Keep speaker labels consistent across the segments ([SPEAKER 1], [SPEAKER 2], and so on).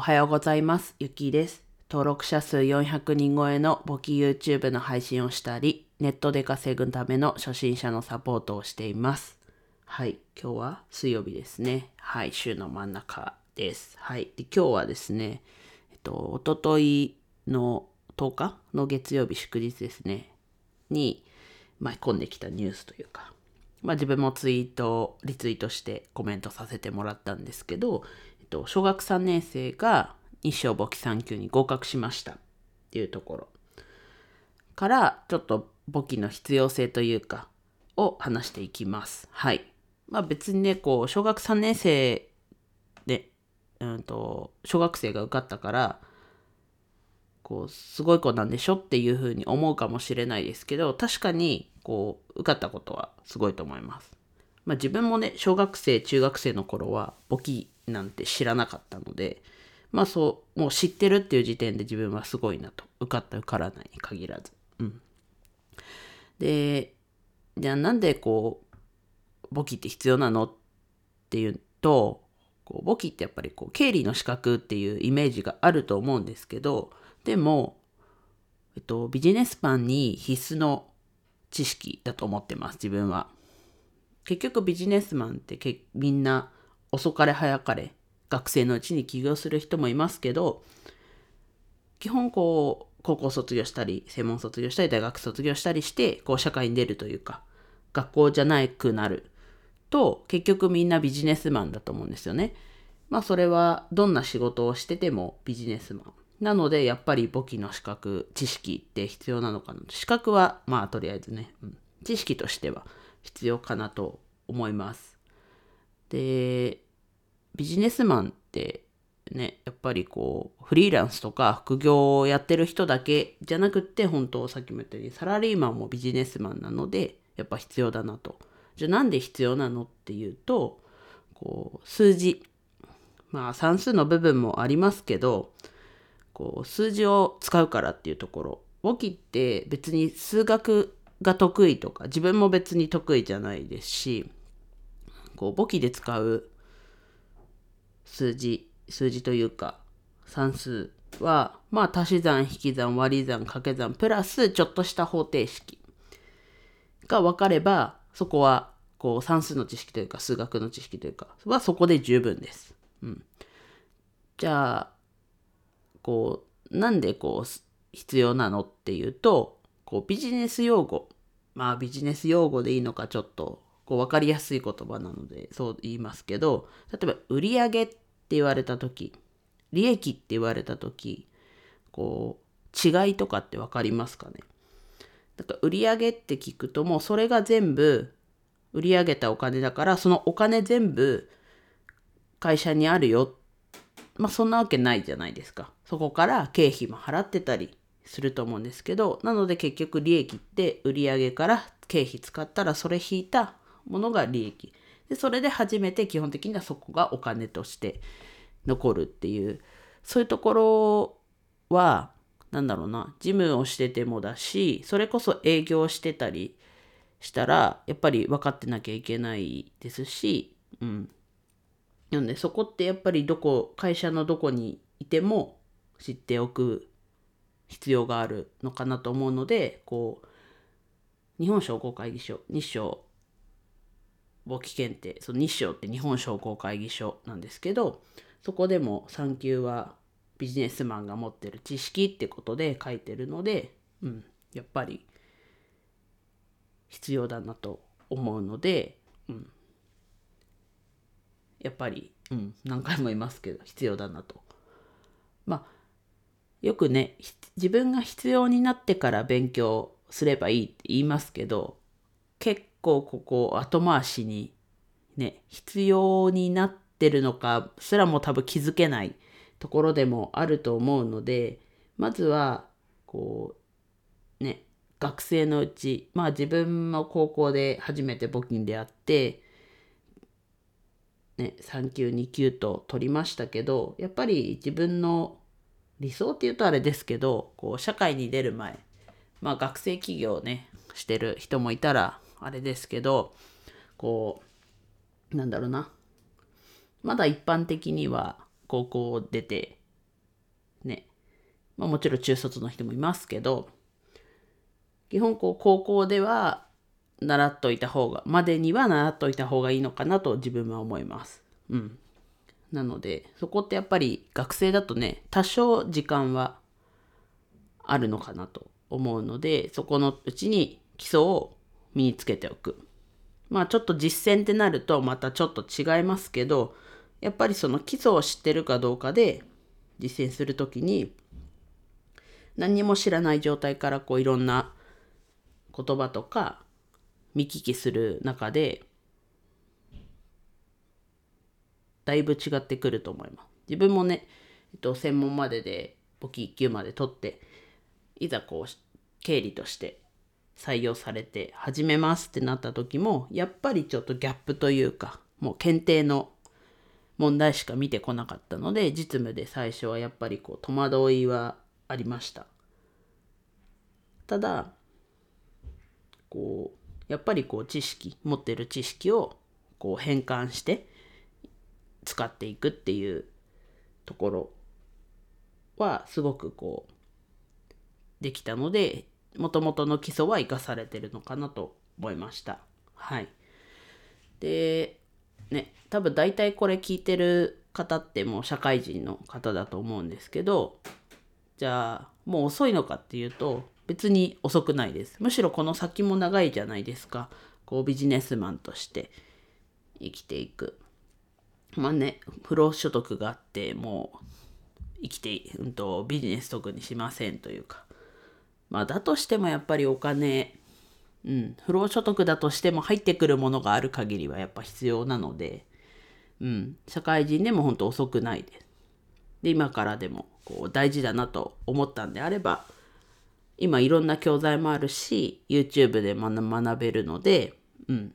[SPEAKER 1] おはようございます。ゆきです。登録者数400人超えの簿記 YouTube の配信をしたり、ネットで稼ぐための初心者のサポートをしています。はい、今日は水曜日ですね。はい、週の真ん中です。はい、で今日はですね、えっと、おとといの10日の月曜日祝日ですね、に舞い込んできたニュースというか、まあ自分もツイート、リツイートしてコメントさせてもらったんですけど、と、小学3年生が日照簿記3級に合格しましたっていうところから、ちょっと簿記の必要性というか、を話していきます。はい。まあ別にね、こう、小学3年生で、うんと、小学生が受かったから、こう、すごい子なんでしょっていうふうに思うかもしれないですけど、確かに、こう、受かったことはすごいと思います。まあ自分もね、小学生、中学生の頃は簿記なんて知らなかったので、まあそう、もう知ってるっていう時点で自分はすごいなと。受かった受からないに限らず。うん。で、じゃあなんでこう、簿記って必要なのっていうと、こう簿記ってやっぱりこう経理の資格っていうイメージがあると思うんですけど、でも、えっと、ビジネスマンに必須の知識だと思ってます、自分は。結局ビジネスマンってけみんな遅かれ早かれ学生のうちに起業する人もいますけど、基本こう、高校卒業したり、専門卒業したり、大学卒業したりして、こう社会に出るというか、学校じゃなくなると、結局みんなビジネスマンだと思うんですよね。まあそれはどんな仕事をしててもビジネスマン。なのでやっぱり簿記の資格、知識って必要なのかな。資格はまあとりあえずね、うん、知識としては必要かなと思います。で、ビジネスマンってね、やっぱりこう、フリーランスとか副業をやってる人だけじゃなくって、本当さっきも言ったようにサラリーマンもビジネスマンなので、やっぱ必要だなと。じゃあなんで必要なのっていうと、こう、数字。まあ算数の部分もありますけど、こう、数字を使うからっていうところ。簿記って別に数学が得意とか、自分も別に得意じゃないですし、こう、簿記で使う数字、数字というか算数は、まあ足し算、引き算、割り算、掛け算、プラスちょっとした方程式が分かれば、そこはこう算数の知識というか数学の知識というかはそこで十分です。うん。じゃあ、こう、なんでこう必要なのっていうと、こうビジネス用語、まあビジネス用語でいいのかちょっとこう分かりやすい言葉なのでそう言いますけど、例えば売上って言われた時、利益って言われた時、こう違いとかって分かりますかね？だから売上って聞くともうそれが全部売り上げたお金だからそのお金全部会社にあるよ。まあそんなわけないじゃないですか。そこから経費も払ってたりすると思うんですけど、なので結局利益って売上から経費使ったらそれ引いたものが利益。で、それで初めて基本的にはそこがお金として残るっていう、そういうところは、なんだろうな、事務をしててもだし、それこそ営業してたりしたら、やっぱり分かってなきゃいけないですし、うん。なんでそこってやっぱりどこ、会社のどこにいても知っておく必要があるのかなと思うので、こう、日本商工会議所、日商簿記検定、その日商って日本商工会議所なんですけど、そこでも3級はビジネスマンが持ってる知識ってことで書いてるので、うん、やっぱり必要だなと思うので、うん、やっぱり、うん、何回も言いますけど必要だなと。まあよくね自分が必要になってから勉強すればいいって言いますけど結構ここ後回しにね必要になってるのかすらも多分気づけないところでもあると思うのでまずはこうね学生のうちまあ自分も高校で初めて募金であってね3級2級と取りましたけどやっぱり自分の理想って言うとあれですけどこう社会に出る前まあ学生起業ねしてる人もいたらあれですけどこうなんだろうなまだ一般的には高校を出てね、まあ、もちろん中卒の人もいますけど基本こう高校では習っといた方がまでには習っといた方がいいのかなと自分は思います。うん。なのでそこってやっぱり学生だとね多少時間はあるのかなと思うのでそこのうちに基礎を身につけておく。まあちょっと実践ってなるとまたちょっと違いますけどやっぱりその基礎を知ってるかどうかで実践する時に何にも知らない状態からこういろんな言葉とか見聞きする中でだいぶ違ってくると思います。自分もね、えっと、専門までで簿記1級まで取っていざこう経理として採用されて始めますってなった時もやっぱりちょっとギャップというかもう検定の問題しか見てこなかったので実務で最初はやっぱりこう戸惑いはありました。ただこうやっぱりこう知識持ってる知識をこう変換して使っていくっていうところはすごくこうできたのでもともとの基礎は生かされてるのかなと思いました。はい。で、ね、多分大体これ聞いてる方ってもう社会人の方だと思うんですけど、じゃあもう遅いのかっていうと別に遅くないです。むしろこの先も長いじゃないですか。こうビジネスマンとして生きていく。まあね、不労所得があってもう生きて、うんと、ビジネス特にしませんというか、まあ、だとしてもやっぱりお金、うん、不労所得だとしても入ってくるものがある限りはやっぱ必要なので、うん、社会人でも本当遅くないです。で、今からでもこう大事だなと思ったんであれば、今いろんな教材もあるし、YouTube で学べるので、うん。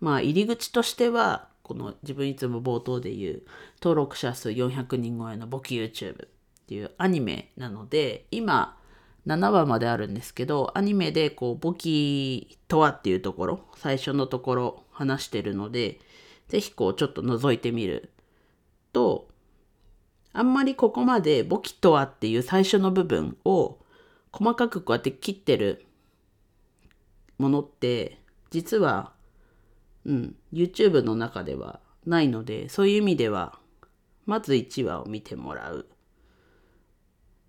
[SPEAKER 1] まあ入り口としては、この自分いつも冒頭で言う登録者数400人超えの簿記 YouTube っていうアニメなので、今7話まであるんですけど、アニメでこう簿記とはっていうところ、最初のところ話してるので、ぜひこうちょっと覗いてみると、あんまりここまで簿記とはっていう最初の部分を細かくこうやって切ってるものって実は、うん、YouTube の中ではないのでそういう意味ではまず1話を見てもらう。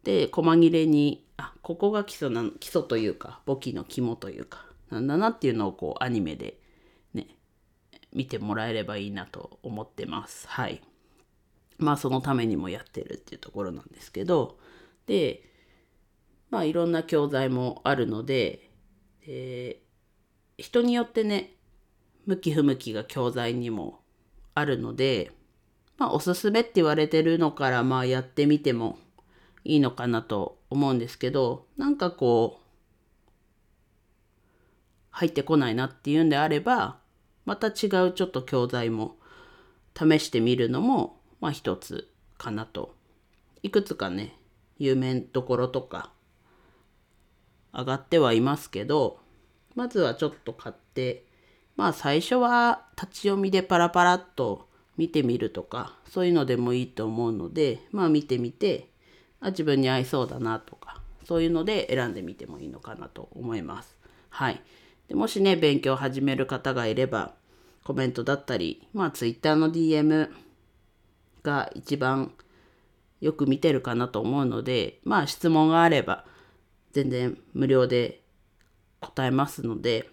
[SPEAKER 1] で細切れにあここが基礎な基礎というか簿記の肝というかなんだなっていうのをこうアニメでね見てもらえればいいなと思ってます。はい。まあそのためにもやってるっていうところなんですけどでまあいろんな教材もあるので、えー、人によってね向き不向きが教材にもあるのでまあおすすめって言われてるのからまあやってみてもいいのかなと思うんですけどなんかこう入ってこないなっていうんであればまた違うちょっと教材も試してみるのもまあ一つかなと。いくつかね有名どころとか上がってはいますけど、まずはちょっと買って、まあ最初は立ち読みでパラパラっと見てみるとか、そういうのでもいいと思うので、まあ見てみて、あ自分に合いそうだなとか、そういうので選んでみてもいいのかなと思います。はい。でもしね、勉強を始める方がいれば、コメントだったり、まあ Twitter の DM が一番よく見てるかなと思うので、まあ質問があれば、全然無料で答えますので、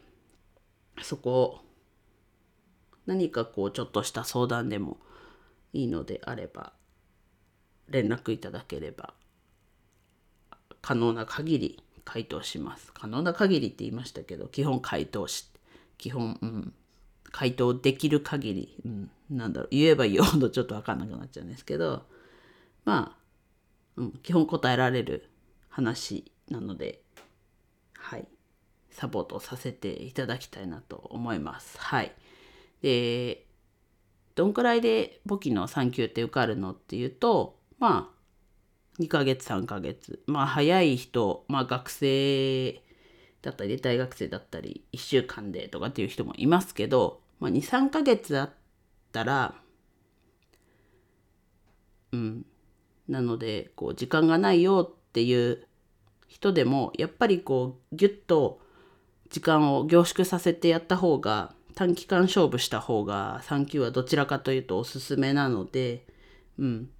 [SPEAKER 1] そこを何かこうちょっとした相談でもいいのであれば連絡いただければ可能な限り回答します。可能な限りって言いましたけど基本回答し基本、うん、回答できる限り、うん、なんだろう言えば言うほどちょっと分かんなくなっちゃうんですけどまあ、うん、基本答えられる話なので、はい、サポートさせていただきたいなと思います。はい。で、どんくらいで簿記の3級って受かるのっていうと、まあ、2ヶ月、3ヶ月。まあ、早い人、まあ、学生だったり、大学生だったり、1週間でとかっていう人もいますけど、まあ、2、3ヶ月あったら、うん、なのでこう時間がないよっていう人でもやっぱりこうギュッと時間を凝縮させてやった方が短期間勝負した方が3級はどちらかというとおすすめなので、うん、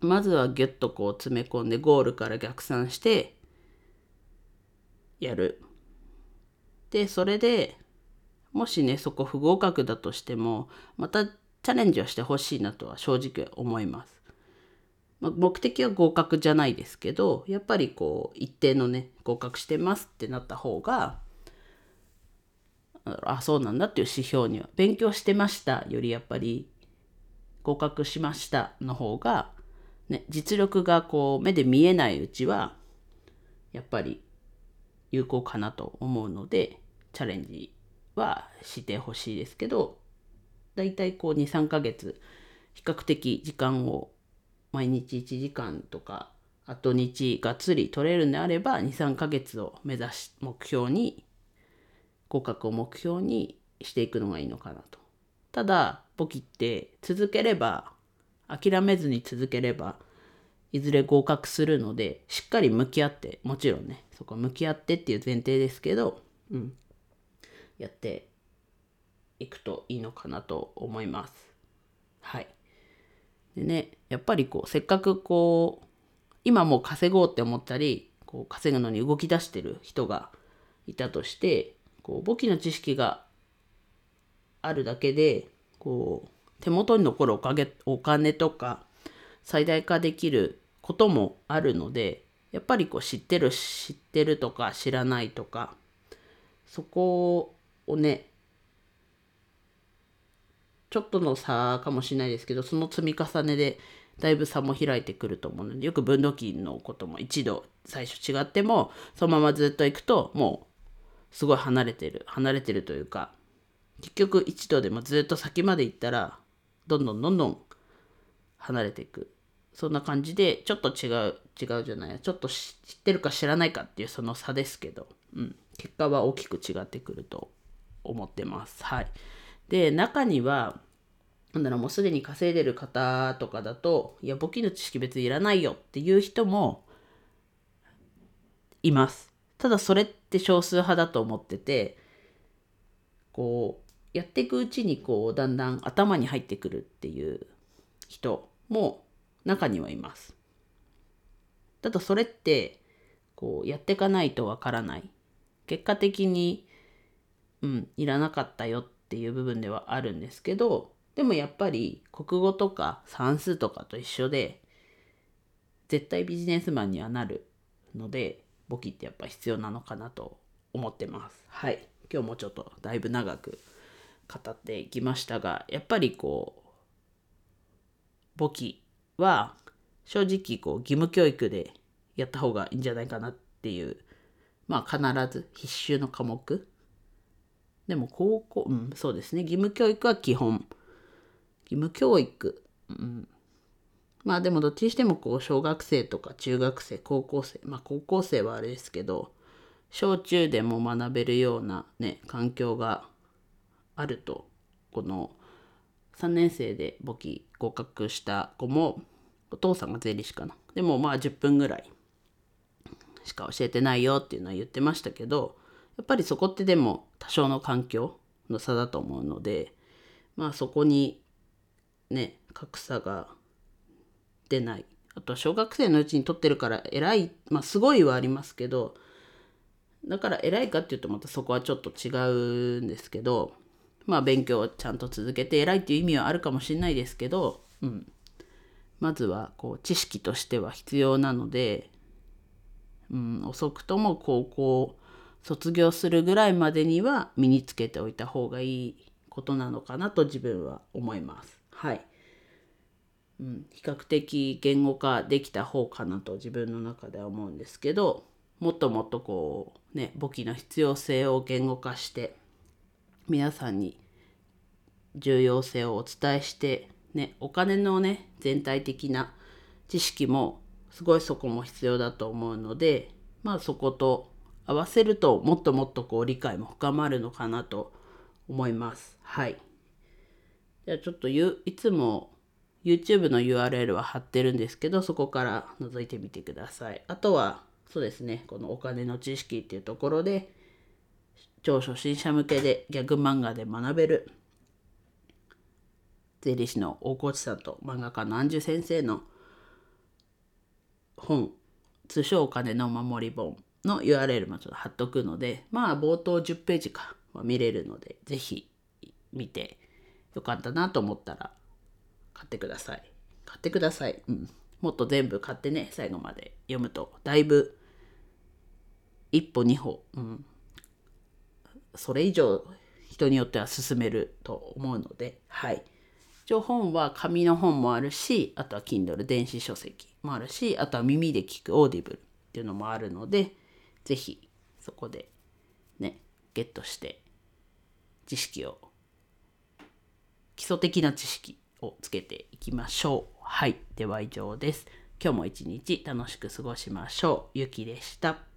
[SPEAKER 1] まずはギュッとこう詰め込んでゴールから逆算してやる。でそれでもしねそこ不合格だとしてもまたチャレンジをしてほしいなとは正直思います。まあ、目的は合格じゃないですけどやっぱりこう一定のね合格してますってなった方があそうなんだっていう指標には勉強してましたよりやっぱり合格しましたの方が、ね、実力がこう目で見えないうちはやっぱり有効かなと思うのでチャレンジはしてほしいですけどだいたいこう23ヶ月比較的時間を毎日1時間とかあと日がっつり取れるんであれば23ヶ月を目指し目標に合格を目標にしていくのがいいのかなと。ただ簿記って続ければ諦めずに続ければいずれ合格するのでしっかり向き合ってもちろんねそこは向き合ってっていう前提ですけど、うん、やっていくといいのかなと思います。はい。でね、やっぱりこう、せっかくこう、今もう稼ごうって思ったり、こう稼ぐのに動き出してる人がいたとして、こう簿記の知識があるだけで、こう、手元に残るおかげお金とか最大化できることもあるので、やっぱりこう知ってる知ってるとか知らないとかそこをねちょっとの差かもしれないですけどその積み重ねでだいぶ差も開いてくると思うのでよく分度器のことも一度最初違ってもそのままずっといくともうすごい離れてる離れてるというか結局一度でもずっと先まで行ったらどんどんどんどん離れていくそんな感じでちょっと違う違うじゃないちょっと知ってるか知らないかっていうその差ですけど、うん、結果は大きく違ってくると思ってます。はい。で、中には、なんだろう、もうすでに稼いでる方とかだと、いや、簿記の知識別にいらないよっていう人もいます。ただそれって少数派だと思ってて、こう、やっていくうちにこう、だんだん頭に入ってくるっていう人も中にはいます。ただそれって、こう、やっていかないとわからない。結果的に、うん、いらなかったよっていう部分ではあるんですけど、でもやっぱり国語とか算数とかと一緒で、絶対ビジネスマンにはなるので、簿記ってやっぱ必要なのかなと思ってます。はい。今日もちょっとだいぶ長く語っていきましたが、やっぱりこう、簿記は正直こう義務教育でやった方がいいんじゃないかなっていうまあ必ず必修の科目。でも高校うんそうですね。義務教育は基本。義務教育うん。まあでもどっちにしてもこう小学生とか中学生高校生。まあ高校生はあれですけど小中でも学べるようなね環境があると。この3年生で簿記合格した子もお父さんが税理士かな。でもまあ10分ぐらいしか教えてないよっていうのは言ってましたけどやっぱりそこってでも多少の環境の差だと思うのでまあそこにね格差が出ない。あとは小学生のうちに取ってるから偉いまあすごいはありますけどだから偉いかっていうとまたそこはちょっと違うんですけどまあ勉強をちゃんと続けて偉いっていう意味はあるかもしれないですけど、うん、まずはこう知識としては必要なのでうん、遅くとも高校卒業するぐらいまでには身につけておいた方がいいことなのかなと自分は思います。はい。うん、比較的言語化できた方かなと自分の中では思うんですけどもっともっとこうね簿記の必要性を言語化して皆さんに重要性をお伝えしてねお金のね全体的な知識もすごいそこも必要だと思うのでまあそこと合わせるともっともっとこう理解も深まるのかなと思います。はい。じゃあちょっとゆいつも YouTube の URL は貼ってるんですけど、そこから覗いてみてください。あとは、そうですね、このお金の知識っていうところで、超初心者向けでギャグ漫画で学べる。税理士の大河内さんと漫画家のアンジュ先生の本通称お金の守り本の URL もちょっと貼っとくのでまあ冒頭10ページかは見れるのでぜひ見てよかったなと思ったら買ってください。買ってください。うん。もっと全部買ってね最後まで読むとだいぶ一歩二歩、うん、それ以上人によっては進めると思うのではい。一応本は紙の本もあるしあとは Kindle 電子書籍もあるしあとは耳で聞く Audible っていうのもあるので是非そこでねゲットして知識を基礎的な知識をつけていきましょう。はい。では以上です。今日も一日楽しく過ごしましょう。ゆきでした。